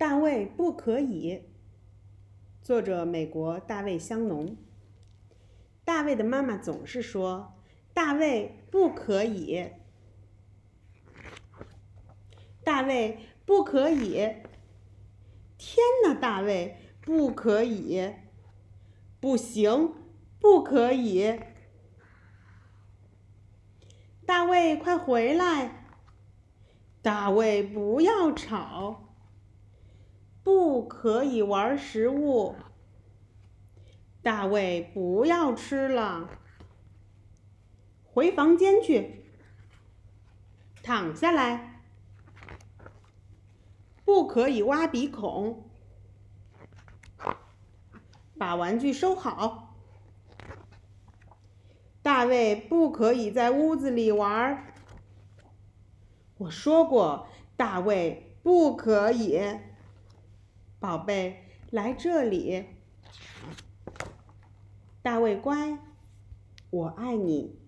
大卫不可以。作者：美国大卫香农。大卫的妈妈总是说：“大卫不可以。”大卫不可以。天哪，大卫不可以！不行，不可以！大卫，快回来！大卫，不要吵！不可以玩食物。大卫，不要吃了。回房间去。躺下来。不可以挖鼻孔。把玩具收好。大卫，不可以在屋子里玩。我说过，大卫，不可以。宝贝，来这里。大卫，乖，我爱你。